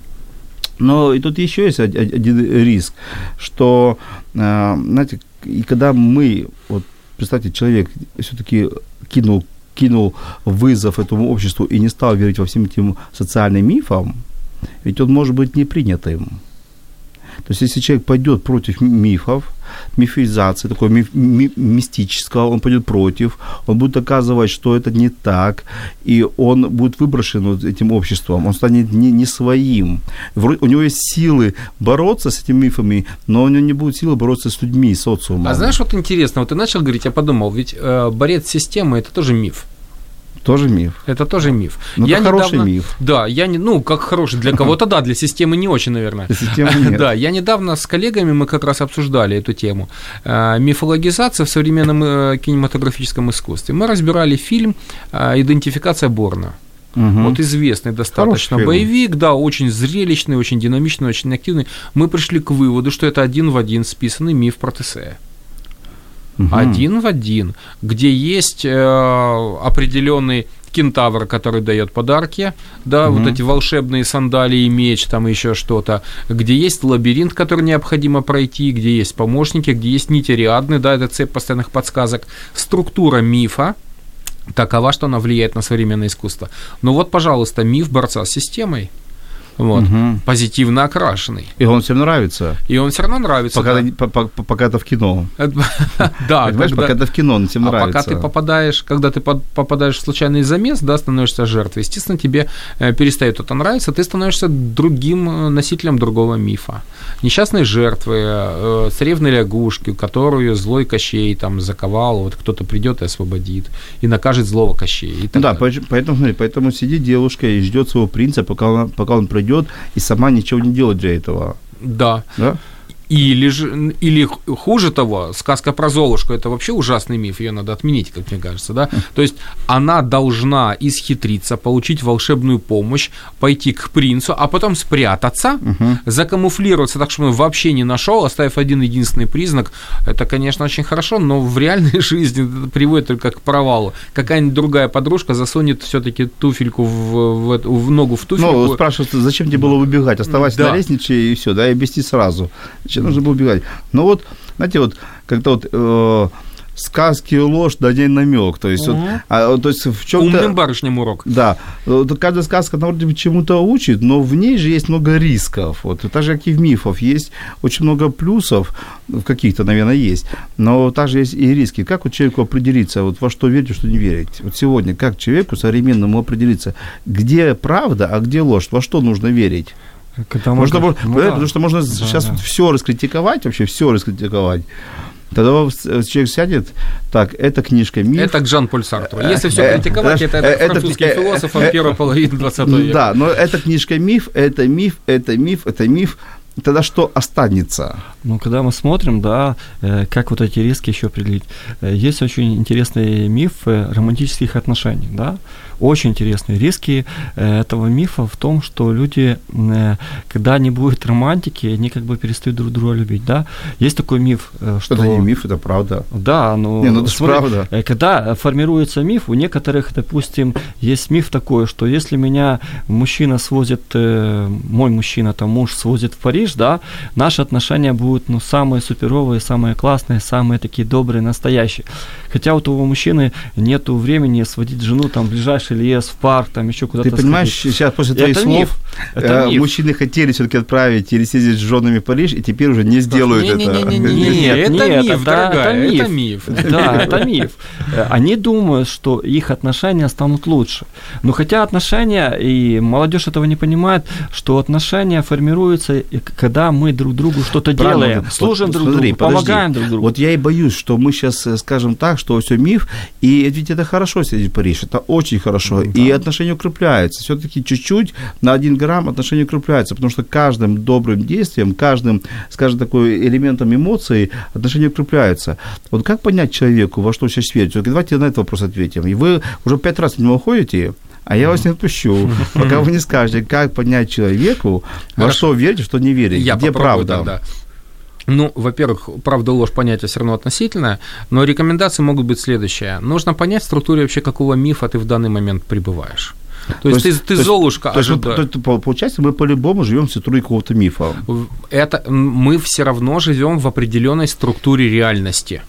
Speaker 1: но и тут еще есть од- од- один риск, что, а, знаете, и когда мы, вот представьте, человек все-таки кинул, кинул вызов этому обществу и не стал верить во всем этим социальным мифам, ведь он может быть не принятым. То есть, если человек пойдет против мифов, мифизации, такой миф, ми- мистического, он пойдет против, он будет доказывать, что это не так, и он будет выброшен вот этим обществом, он станет не, не своим. Вро- У него есть силы бороться с этими мифами, но у него не будет силы бороться с людьми, социумом.
Speaker 2: А знаешь, вот интересно, вот ты начал говорить, я подумал, ведь э, борец с системой это тоже миф.
Speaker 1: Тоже миф.
Speaker 2: Это тоже миф.
Speaker 1: Ну,
Speaker 2: я
Speaker 1: это хороший
Speaker 2: недавно-
Speaker 1: миф.
Speaker 2: Да, я не, ну, как хороший, для кого-то да, для системы не очень, наверное.
Speaker 1: Для системы нет.
Speaker 2: Да, я недавно с коллегами мы как раз обсуждали эту тему. Э, Мифологизация в современном э, кинематографическом искусстве. Мы разбирали фильм э, «Идентификация Борна».
Speaker 1: Мгм.
Speaker 2: Вот известный достаточно
Speaker 1: фильм.
Speaker 2: боевик, да, очень зрелищный, очень динамичный, очень активный. Мы пришли к выводу, что это один в один списанный миф про
Speaker 1: Мгм.
Speaker 2: Один в один, где есть э, определенный кентавр, который дает подарки, да, вот эти волшебные сандалии, меч, там еще что-то, где есть лабиринт, который необходимо пройти, где есть помощники, где есть нити Ариадны, да, это цепь постоянных подсказок, структура мифа, такова, что она влияет на современное искусство. Ну вот, пожалуйста, миф борца с системой, вот,
Speaker 1: Мгм.
Speaker 2: позитивно окрашенный.
Speaker 1: И он всем нравится.
Speaker 2: И он все равно нравится.
Speaker 1: Пока,
Speaker 2: да.
Speaker 1: это- по- по- пока это в кино.
Speaker 2: Это- Да,
Speaker 1: Понимаешь, пока это в кино, он всем
Speaker 2: а
Speaker 1: нравится.
Speaker 2: пока ты попадаешь, когда ты попадаешь в случайный замес, да, становишься жертвой, естественно, тебе э, перестает это нравиться, ты становишься другим э, носителем другого мифа. Несчастной жертвы, э, царевной лягушки, которую злой Кощей там заковал, вот кто-то придет и освободит, и накажет злого так
Speaker 1: да, поэтому, поэтому, сидит девушка и ждет своего принца, пока он, пока он придет, и сама ничего не делает для этого.
Speaker 2: Да.
Speaker 1: Да?
Speaker 2: Или, же, или хуже того, сказка про Золушку, это вообще ужасный миф, ее надо отменить, как мне кажется, да? То есть она должна исхитриться, получить волшебную помощь, пойти к принцу, а потом спрятаться, закамуфлироваться так, чтобы он вообще не нашел, оставив один единственный признак. Это, конечно, очень хорошо, но в реальной жизни это приводит только к провалу. Какая-нибудь другая подружка засунет все-таки туфельку в, в в ногу в туфельку.
Speaker 1: Ну, спрашивают, зачем тебе было выбегать? Оставайся
Speaker 2: Да.
Speaker 1: на лестнице и все, да, и объясни сразу. Зачем нужно было убегать? Ну вот, знаете, вот как-то вот э, сказки ложь, да день намек. То есть, вот, а, то есть в чем-то...
Speaker 2: Умным барышням урок.
Speaker 1: Да, вот каждая сказка, она вроде бы чему-то учит, но в ней же есть много рисков. Вот, так же, как и в мифах, есть очень много плюсов, в каких-то, наверное, есть, но также есть и риски. Как вот человеку определиться, вот во что верить, что не верить? Вот сегодня, как человеку современному определиться, где правда, а где ложь, во что нужно верить?
Speaker 3: Когда
Speaker 1: Можно, было-
Speaker 3: ну да.
Speaker 1: Потому что можно
Speaker 3: Да,
Speaker 1: сейчас
Speaker 3: да.
Speaker 1: все раскритиковать, вообще все раскритиковать. Тогда э, человек сядет, так, эта книжка миф.
Speaker 2: Это к Жан-Поль Сартру. Если все
Speaker 1: э,
Speaker 2: критиковать,
Speaker 1: э,
Speaker 2: это,
Speaker 1: э,
Speaker 2: это
Speaker 1: это-
Speaker 2: французским
Speaker 1: э,
Speaker 2: философом
Speaker 1: э,
Speaker 2: первой половины 20 века.
Speaker 1: Да, но эта книжка миф, это миф, это миф, это миф. Тогда что останется?
Speaker 3: Ну, когда мы смотрим, да, э, как вот эти риски еще определить. Э, Есть очень интересный миф романтических отношений, да. Очень интересные риски э, этого мифа в том, что люди, когда не будет романтики, они как бы перестают друг друга любить, да. Есть такой миф, что...
Speaker 1: Это не миф, это правда.
Speaker 3: Да, ну,
Speaker 1: Не, ну это
Speaker 3: смотри,
Speaker 1: правда.
Speaker 3: Когда формируется миф, у некоторых, допустим, есть миф такой, что если меня мужчина свозит, мой мужчина, там муж свозит в Париж, да, наши отношения будут, ну, самые суперовые, самые классные, самые такие добрые, настоящие. Хотя у того мужчины нету времени сводить жену там в ближайший лес, в парк, там еще куда-то
Speaker 1: Ты понимаешь,
Speaker 3: сходить.
Speaker 1: сейчас после
Speaker 3: Это
Speaker 1: твоих слов
Speaker 3: миф. Это
Speaker 1: э,
Speaker 3: миф.
Speaker 1: мужчины хотели все-таки отправить или съездить с женами в Париж, и теперь уже не сделают это.
Speaker 2: Не-не-не-не-не,
Speaker 3: Нет,
Speaker 2: это
Speaker 3: нет,
Speaker 2: миф,
Speaker 3: это-
Speaker 2: дорогая,
Speaker 3: это
Speaker 2: это
Speaker 3: миф.
Speaker 2: миф.
Speaker 3: Да, это миф. Э, Они думают, что их отношения станут лучше. Но хотя отношения, и молодежь этого не понимает, что отношения формируются, когда мы друг другу что-то
Speaker 1: Правильно,
Speaker 3: делаем,
Speaker 1: Вот
Speaker 3: служим друг
Speaker 1: смотри,
Speaker 3: другу,
Speaker 1: подожди.
Speaker 3: помогаем друг другу.
Speaker 1: Вот я и боюсь, что мы сейчас скажем так, что все миф, и ведь это хорошо сидеть в Париж, это очень хорошо, и отношения укрепляются. Все-таки чуть-чуть на один грамм отношения укрепляются, потому что каждым добрым действием, каждым, скажем, такой элементом эмоций отношения укрепляются. Вот как понять человеку, во что сейчас верить? Вот давайте на этот вопрос ответим. И вы уже пять раз него уходите, а я вас не отпущу, пока вы не скажете, как понять человеку, во
Speaker 2: Хорошо.
Speaker 1: что верить, что не верить,
Speaker 2: Я
Speaker 1: где правда.
Speaker 2: тогда. Ну, во-первых, правда, ложь понятие все равно относительное, но рекомендации могут быть следующие. Нужно понять в структуре вообще, какого мифа ты в данный момент пребываешь. То, есть, ты, ты Золушка
Speaker 1: то есть,
Speaker 2: ожида-
Speaker 1: то есть, по- получается, мы по-любому живем в структуре какого-то мифа.
Speaker 2: это мы все равно живем в определенной структуре реальности.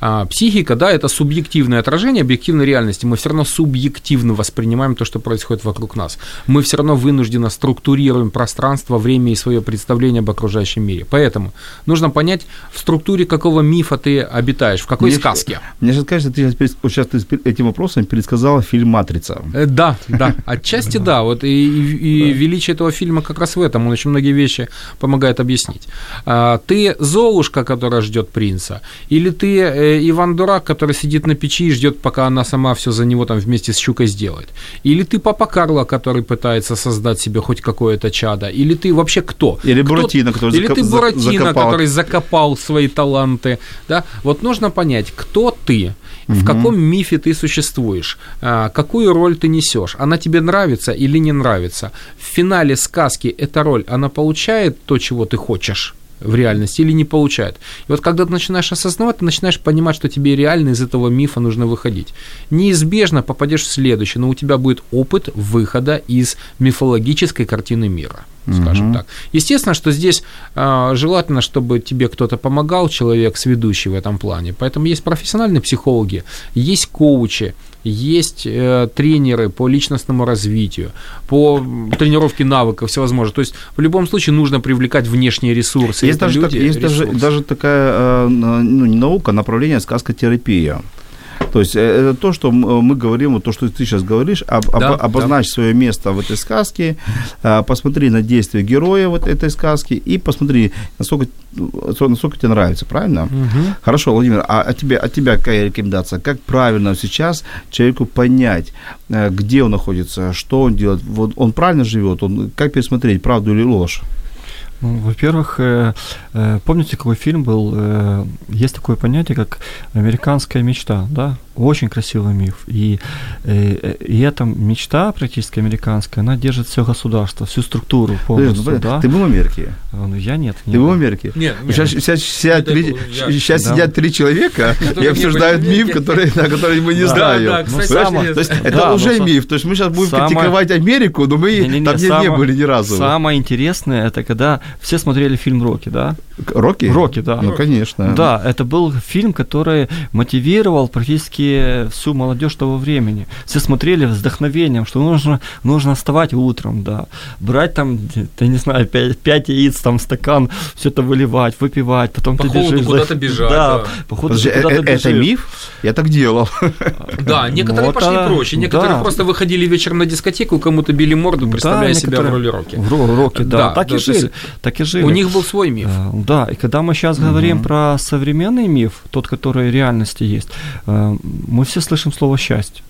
Speaker 2: А, психика, да, это субъективное отражение объективной реальности. Мы все равно субъективно воспринимаем то, что происходит вокруг нас. Мы все равно вынужденно структурируем пространство, время и свое представление об окружающем мире. Поэтому нужно понять, в структуре какого мифа ты обитаешь, в какой
Speaker 1: Мне
Speaker 2: сказке.
Speaker 1: Мне сейчас кажется, ты сейчас, сейчас ты этим вопросом пересказала фильм «Матрица».
Speaker 2: Э, Да, да, отчасти да. Вот и величие этого фильма как раз в этом. Он очень многие вещи помогает объяснить. А, Ты Золушка, которая ждет принца, или ты э, Иван Дурак, который сидит на печи и ждет, пока она сама все за него там вместе с щукой сделает, или ты Папа Карло, который пытается создать себе хоть какое-то чадо, или ты вообще кто?
Speaker 1: Или
Speaker 2: Кто-
Speaker 1: Буратино, который
Speaker 2: или ты Буратино,
Speaker 1: закопал.
Speaker 2: который закопал свои таланты, да? Вот нужно понять, кто ты, в каком мифе ты существуешь, а, какую роль ты несешь, она тебе нравится или не нравится. В финале сказки эта роль, она получает то, чего ты хочешь в реальности или не получает. И вот когда ты начинаешь осознавать, ты начинаешь понимать, что тебе реально из этого мифа нужно выходить. Неизбежно попадешь в следующий, но у тебя будет опыт выхода из мифологической картины мира, скажем так. Естественно, что здесь а, желательно, чтобы тебе кто-то помогал, человек сведущий в этом плане. Поэтому есть профессиональные психологи, есть коучи, есть э, тренеры по личностному развитию, по тренировке навыков всевозможных. То есть в любом случае нужно привлекать внешние ресурсы.
Speaker 1: Есть, даже, так-
Speaker 2: люди,
Speaker 1: есть даже,
Speaker 2: ресурсы.
Speaker 1: даже такая, э, ну, не наука, а направление сказкотерапия. То есть э, это то, что мы говорим, вот то, что ты сейчас говоришь, об- об-
Speaker 2: Да,
Speaker 1: обозначь свое место в этой сказке, э, посмотри на действия героя вот этой сказки и посмотри, насколько, насколько тебе нравится, правильно?
Speaker 2: Мгм.
Speaker 1: Хорошо, Владимир, а от тебя, от тебя какая рекомендация? Как правильно сейчас человеку понять, э, где он находится, что он делает? Вот он правильно живет? Он, как пересмотреть, правду или ложь?
Speaker 3: Ну, во-первых, э, э, помните, какой фильм был? Э, есть такое понятие, как американская мечта, да? Очень красивый миф. И, э, и эта мечта практически американская, она держит все государство, всю структуру полностью,
Speaker 1: Ты,
Speaker 3: да?
Speaker 1: ты был в Америке?
Speaker 3: А, Ну, я нет. не
Speaker 1: Ты был в. Америке?
Speaker 2: Нет, нет.
Speaker 1: Сейчас, сейчас, сидят,
Speaker 2: Это
Speaker 1: три,
Speaker 2: был я.
Speaker 1: сейчас
Speaker 3: Да.
Speaker 1: сидят три человека и обсуждают миф, который, на который мы не знаем. Ну,
Speaker 2: это-
Speaker 3: Да,
Speaker 1: уже миф. То есть мы сейчас будем критиковать Америку, но мы там не, были ни разу.
Speaker 3: Самое интересное, это когда все смотрели фильм «Рокки», да?
Speaker 1: Рокки?
Speaker 3: «Рокки», да.
Speaker 1: Ну, конечно.
Speaker 3: Да, это был фильм, который мотивировал практически всю молодежь того времени. Все смотрели с вдохновением, что нужно, нужно вставать утром, да, брать там, я не знаю, пять, пять яиц, там стакан, все это выливать, выпивать, потом
Speaker 2: По
Speaker 3: ты бежишь.
Speaker 2: куда-то бежать,
Speaker 3: Да,
Speaker 2: да.
Speaker 3: походу
Speaker 1: Подожди,
Speaker 3: ты
Speaker 1: э-
Speaker 3: куда-то
Speaker 1: э- это
Speaker 3: бежишь.
Speaker 1: миф? Я так делал.
Speaker 2: Да, некоторые
Speaker 3: Вот
Speaker 2: пошли
Speaker 3: она-
Speaker 2: проще, некоторые
Speaker 3: да.
Speaker 2: просто выходили вечером на дискотеку, кому-то били морду, представляя
Speaker 3: Да,
Speaker 2: себя в роли роки.
Speaker 3: В ро- роки, да,
Speaker 2: Да,
Speaker 3: так
Speaker 2: да,
Speaker 3: и
Speaker 2: то есть
Speaker 3: жили, так и жили.
Speaker 2: У них был свой миф.
Speaker 3: Э, Да, и когда мы сейчас говорим про современный миф, тот, который в реальности есть, э, мы все слышим слово счастье.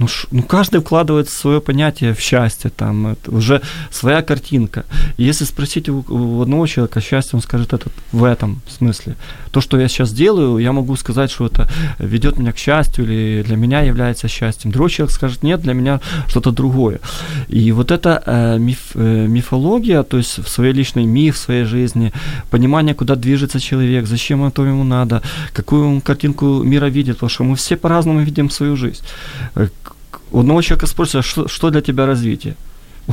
Speaker 3: Ну, ш- ну, каждый вкладывает свое понятие в счастье, там это уже своя картинка. И если спросить у, у одного человека счастье, он скажет это в этом смысле. То, что я сейчас делаю, я могу сказать, что это ведет меня к счастью или для меня является счастьем. Другой человек скажет, нет, для меня что-то другое. И вот эта э, миф, э, мифология, то есть в своей личной миф, в своей жизни, понимание, куда движется человек, зачем это ему надо, какую он картинку мира видит, потому что мы все по-разному видим свою жизнь. У одного человека спросят, что, что для тебя развитие?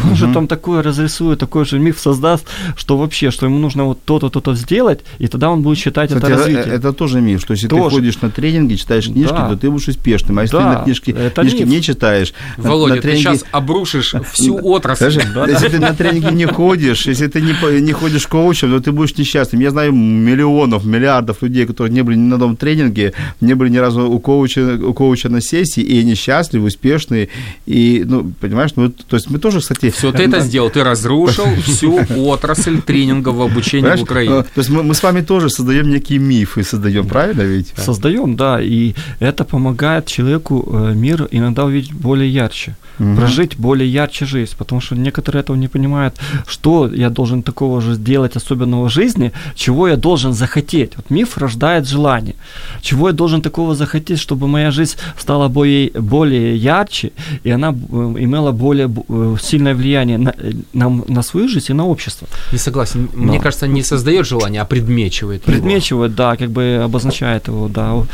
Speaker 3: Он же
Speaker 1: Мгм.
Speaker 3: там такое разрисует, такой же миф создаст, что вообще, что ему нужно вот то-то, то-то сделать, и тогда он будет считать
Speaker 1: Кстати,
Speaker 3: это
Speaker 1: это,
Speaker 3: развитие.
Speaker 1: это тоже миф, что если ты
Speaker 3: Тоже.
Speaker 1: ходишь на тренинги, читаешь книжки,
Speaker 3: Да.
Speaker 1: то ты будешь успешным. А если
Speaker 3: Да,
Speaker 1: ты на книжки,
Speaker 3: это
Speaker 1: книжки
Speaker 3: миф.
Speaker 1: не читаешь, на-
Speaker 2: Володя,
Speaker 1: на
Speaker 2: ты сейчас обрушишь всю отрасль.
Speaker 1: Если ты на тренинги не ходишь, если ты не, не ходишь коучем, то ты будешь несчастным. Я знаю миллионов, миллиардов людей, которые не были ни на одном тренинге, не были ни разу у коуча, у коуча на сессии, и они счастливы, успешные. И, ну, понимаешь, ну, то есть мы тоже, кстати, знаете...
Speaker 2: Все, ты это сделал, ты разрушил всю отрасль тренингов обучения в Украине.
Speaker 1: Э, то есть мы, с вами тоже создаем некие мифы, создаем, правильно ведь?
Speaker 3: Создаем, да, и это помогает человеку э, мир иногда увидеть более ярче, угу. прожить более ярче жизнь, потому что некоторые этого не понимают, что я должен такого же сделать особенного в жизни, чего я должен захотеть. Вот миф рождает желание. Чего я должен такого захотеть, чтобы моя жизнь стала более, более ярче, и она э, имела более э, сильное влияние на, на, на свою жизнь и на общество.
Speaker 2: Не согласен. Но. Мне кажется, не создает желание, а предмечивает.
Speaker 3: Предмечивает, его. да, как бы обозначает его, да.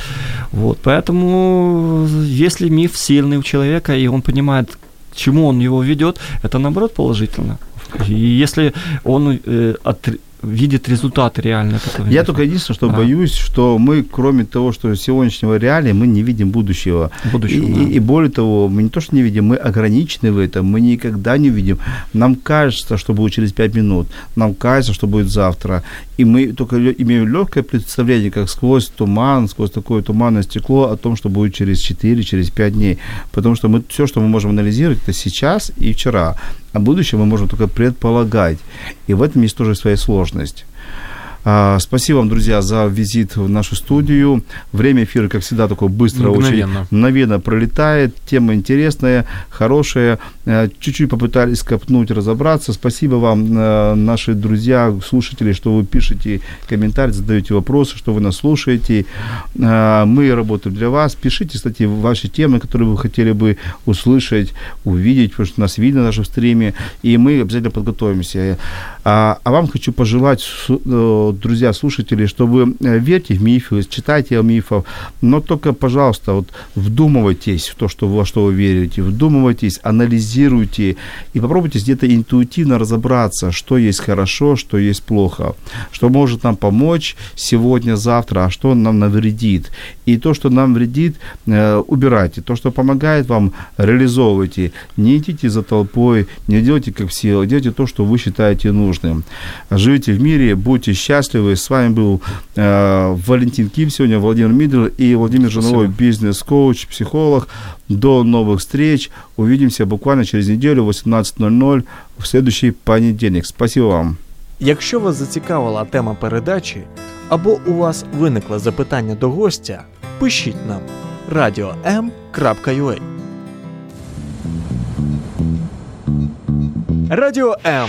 Speaker 3: Вот. Поэтому, если миф сильный у человека, и он понимает, к чему он его ведет, это наоборот положительно. И если он э, от, видит результаты реально.
Speaker 1: Я только единственное, что ага. боюсь, что мы, кроме того, что сегодняшнего реалия, мы не видим будущего. будущего и, да. и более того, мы не то, что не видим, мы ограничены в этом, мы никогда не видим. Нам кажется, что будет через 5 минут, нам кажется, что будет завтра. И мы только имеем легкое представление, как сквозь туман, сквозь такое туманное стекло о том, что будет через 4, через 5 дней. Потому что мы, все, что мы можем анализировать, это сейчас и вчера. А будущее мы можем только предполагать. И в этом есть тоже своя сложность. А, спасибо вам, друзья, за визит в нашу студию. Время эфира, как всегда, такое быстро, мгновенно. очень мгновенно пролетает. Тема интересная, хорошая. Э, чуть-чуть попытались копнуть, разобраться. Спасибо вам, э, наши друзья, слушатели, что вы пишете комментарии, задаете вопросы, что вы нас слушаете. Э, мы работаем для вас. Пишите, кстати, ваши темы, которые вы хотели бы услышать, увидеть, потому что нас видно даже в стриме, и мы обязательно подготовимся. А, а вам хочу пожелать друзья, слушатели, что вы э, верьте в мифы, читайте о мифах, но только, пожалуйста, вот вдумывайтесь в то, что, во что вы верите, вдумывайтесь, анализируйте и попробуйте где-то интуитивно разобраться, что есть хорошо, что есть плохо, что может нам помочь сегодня, завтра, а что нам навредит. И то, что нам вредит, э, убирайте. То, что помогает вам, реализовывайте. Не идите за толпой, не делайте как все, делайте то, что вы считаете нужным Живите в мире, будьте счастливы, счастливы. С вами был э, Валентин Ким сегодня, Владимир Мидлер и Владимир Жановой, бизнес-коуч, психолог. До новых встреч. Увидимся буквально через неделю в 18.00 в следующий понедельник. Спасибо вам.
Speaker 4: Якщо вас зацікавила тема передачі або у вас виникло запитання до гостя, пишіть нам radio.m.ua Радіо М